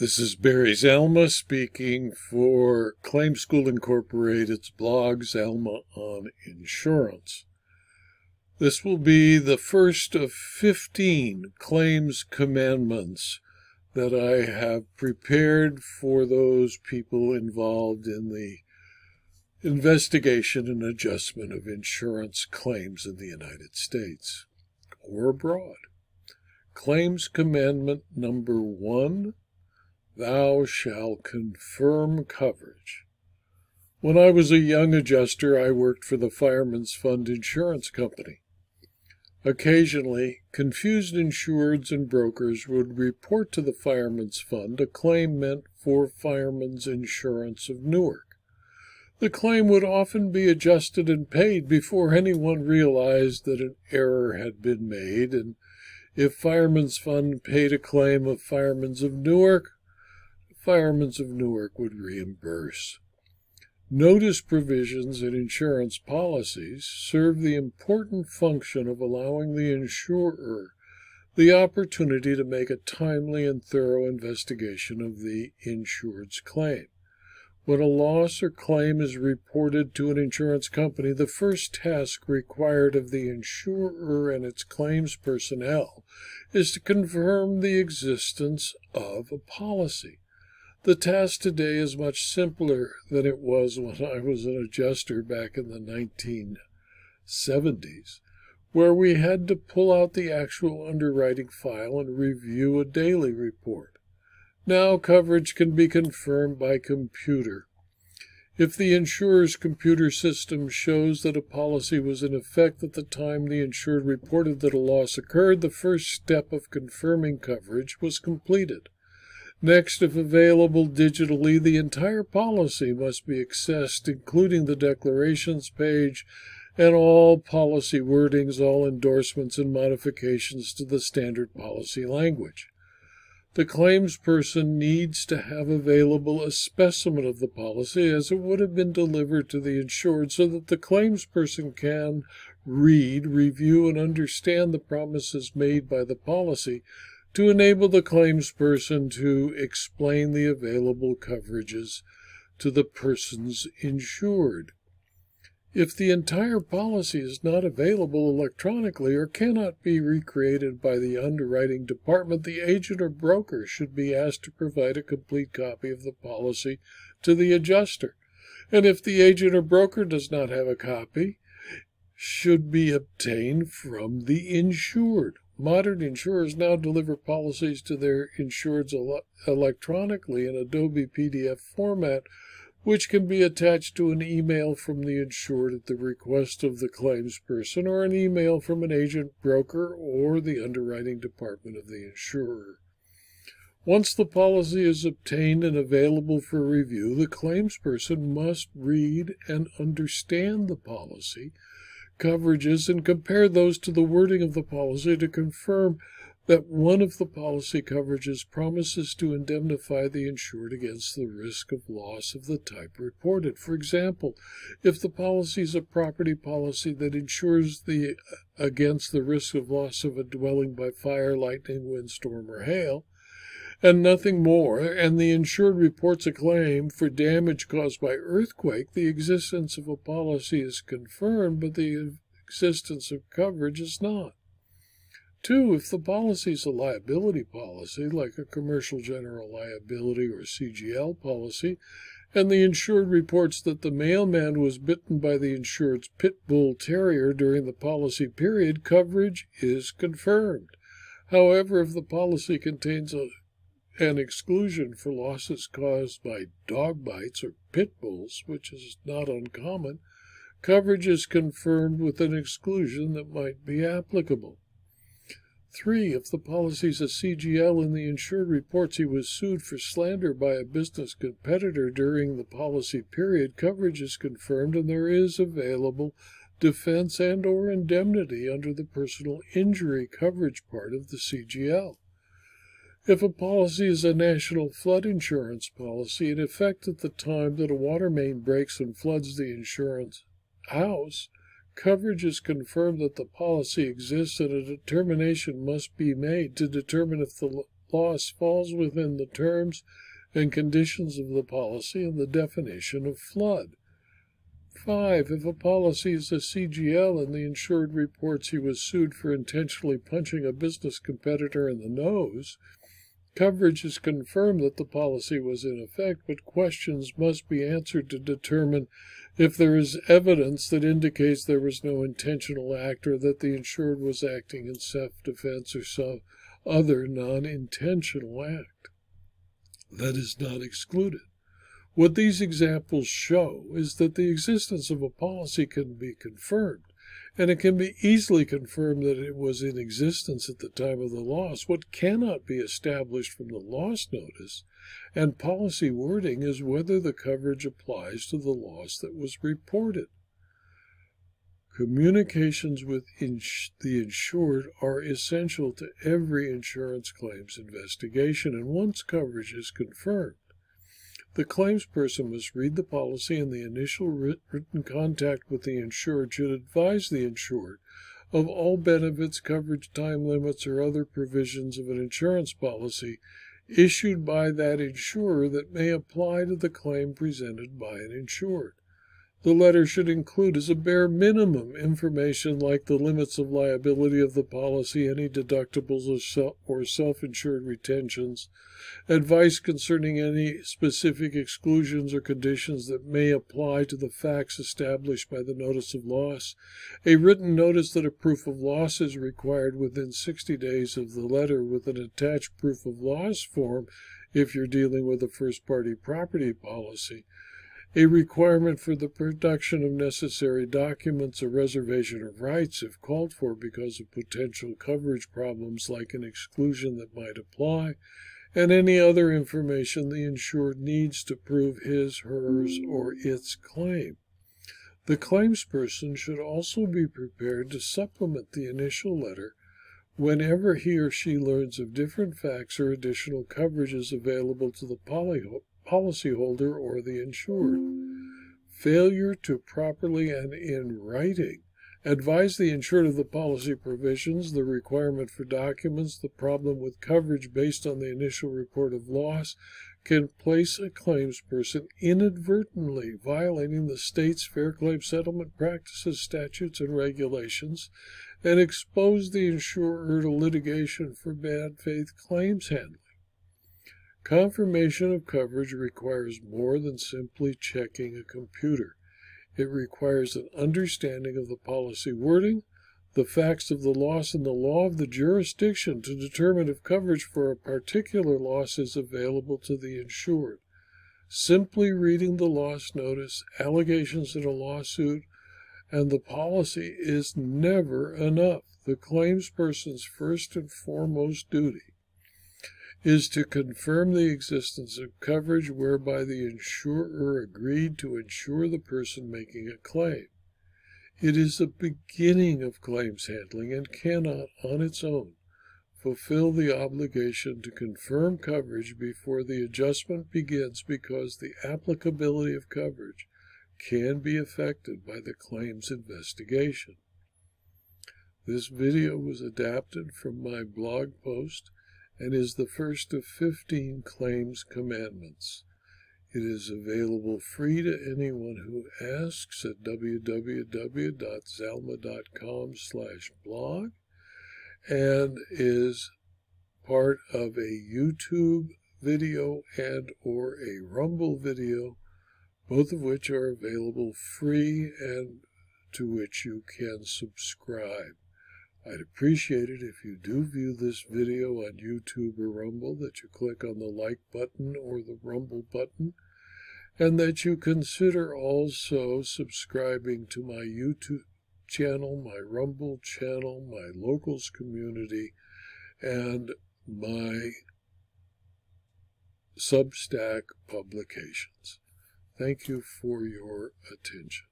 This is Barry Zalma speaking for Claim School Incorporated's blog Zalma on Insurance. This will be the first of 15 claims commandments that I have prepared for those people involved in the investigation and adjustment of insurance claims in the United States or abroad. Claims Commandment number one Thou shalt confirm coverage. When I was a young adjuster, I worked for the Fireman's Fund Insurance Company. Occasionally, confused insureds and brokers would report to the Fireman's Fund a claim meant for Fireman's Insurance of Newark. The claim would often be adjusted and paid before anyone realized that an error had been made, and if Fireman's Fund paid a claim of Fireman's of Newark, Firemen's of Newark would reimburse. Notice provisions in insurance policies serve the important function of allowing the insurer the opportunity to make a timely and thorough investigation of the insured's claim. When a loss or claim is reported to an insurance company, the first task required of the insurer and its claims personnel is to confirm the existence of a policy. The task today is much simpler than it was when I was an adjuster back in the 1970s, where we had to pull out the actual underwriting file and review a daily report. Now coverage can be confirmed by computer. If the insurer's computer system shows that a policy was in effect at the time the insured reported that a loss occurred, the first step of confirming coverage was completed. Next, if available digitally, the entire policy must be accessed, including the declarations page and all policy wordings, all endorsements and modifications to the standard policy language. The claims person needs to have available a specimen of the policy as it would have been delivered to the insured so that the claims person can read, review, and understand the promises made by the policy to enable the claims person to explain the available coverages to the persons insured. If the entire policy is not available electronically or cannot be recreated by the underwriting department, the agent or broker should be asked to provide a complete copy of the policy to the adjuster. And if the agent or broker does not have a copy, should be obtained from the insured. Modern insurers now deliver policies to their insureds ele- electronically in Adobe PDF format, which can be attached to an email from the insured at the request of the claims person or an email from an agent, broker, or the underwriting department of the insurer. Once the policy is obtained and available for review, the claims person must read and understand the policy coverages and compare those to the wording of the policy to confirm that one of the policy coverages promises to indemnify the insured against the risk of loss of the type reported. For example, if the policy is a property policy that insures the against the risk of loss of a dwelling by fire, lightning, windstorm, or hail, and nothing more, and the insured reports a claim for damage caused by earthquake, the existence of a policy is confirmed, but the existence of coverage is not. Two, if the policy is a liability policy, like a commercial general liability or CGL policy, and the insured reports that the mailman was bitten by the insured's pit bull terrier during the policy period, coverage is confirmed. However, if the policy contains a an exclusion for losses caused by dog bites or pit bulls, which is not uncommon, coverage is confirmed with an exclusion that might be applicable. Three, if the policy is a CGL and the insured reports he was sued for slander by a business competitor during the policy period, coverage is confirmed and there is available defense and or indemnity under the personal injury coverage part of the CGL. If a policy is a national flood insurance policy in effect at the time that a water main breaks and floods the insurance house, coverage is confirmed that the policy exists and a determination must be made to determine if the loss falls within the terms and conditions of the policy and the definition of flood. 5. If a policy is a CGL and the insured reports he was sued for intentionally punching a business competitor in the nose, coverage is confirmed that the policy was in effect, but questions must be answered to determine if there is evidence that indicates there was no intentional act or that the insured was acting in self defense or some other non intentional act. That is not excluded. What these examples show is that the existence of a policy can be confirmed, and it can be easily confirmed that it was in existence at the time of the loss. What cannot be established from the loss notice and policy wording is whether the coverage applies to the loss that was reported. Communications with ins- the insured are essential to every insurance claims investigation, and once coverage is confirmed, the claims person must read the policy and the initial written contact with the insured should advise the insured of all benefits, coverage, time limits, or other provisions of an insurance policy issued by that insurer that may apply to the claim presented by an insured. The letter should include, as a bare minimum, information like the limits of liability of the policy, any deductibles or self insured retentions, advice concerning any specific exclusions or conditions that may apply to the facts established by the notice of loss, a written notice that a proof of loss is required within 60 days of the letter with an attached proof of loss form if you're dealing with a first party property policy a requirement for the production of necessary documents, a reservation of rights if called for because of potential coverage problems like an exclusion that might apply, and any other information the insured needs to prove his, hers, or its claim. The claims person should also be prepared to supplement the initial letter whenever he or she learns of different facts or additional coverages available to the policyholder or the insured. Failure to properly and in writing advise the insured of the policy provisions, the requirement for documents, the problem with coverage based on the initial report of loss can place a claims person inadvertently violating the state's Fair Claim Settlement Practices statutes and regulations and expose the insurer to litigation for bad faith claims handling. Confirmation of coverage requires more than simply checking a computer. It requires an understanding of the policy wording, the facts of the loss, and the law of the jurisdiction to determine if coverage for a particular loss is available to the insured. Simply reading the loss notice, allegations in a lawsuit, and the policy is never enough. The claims person's first and foremost duty is to confirm the existence of coverage whereby the insurer agreed to insure the person making a claim. It is the beginning of claims handling and cannot, on its own, fulfill the obligation to confirm coverage before the adjustment begins because the applicability of coverage can be affected by the claims investigation. This video was adapted from my blog post and is the first of 15 claims commandments. It is available free to anyone who asks at www.zalma.com slash blog and is part of a YouTube video and or a Rumble video, both of which are available free and to which you can subscribe. I'd appreciate it if you do view this video on YouTube or Rumble, that you click on the like button or the Rumble button, and that you consider also subscribing to my YouTube channel, my Rumble channel, my locals community, and my Substack publications. Thank you for your attention.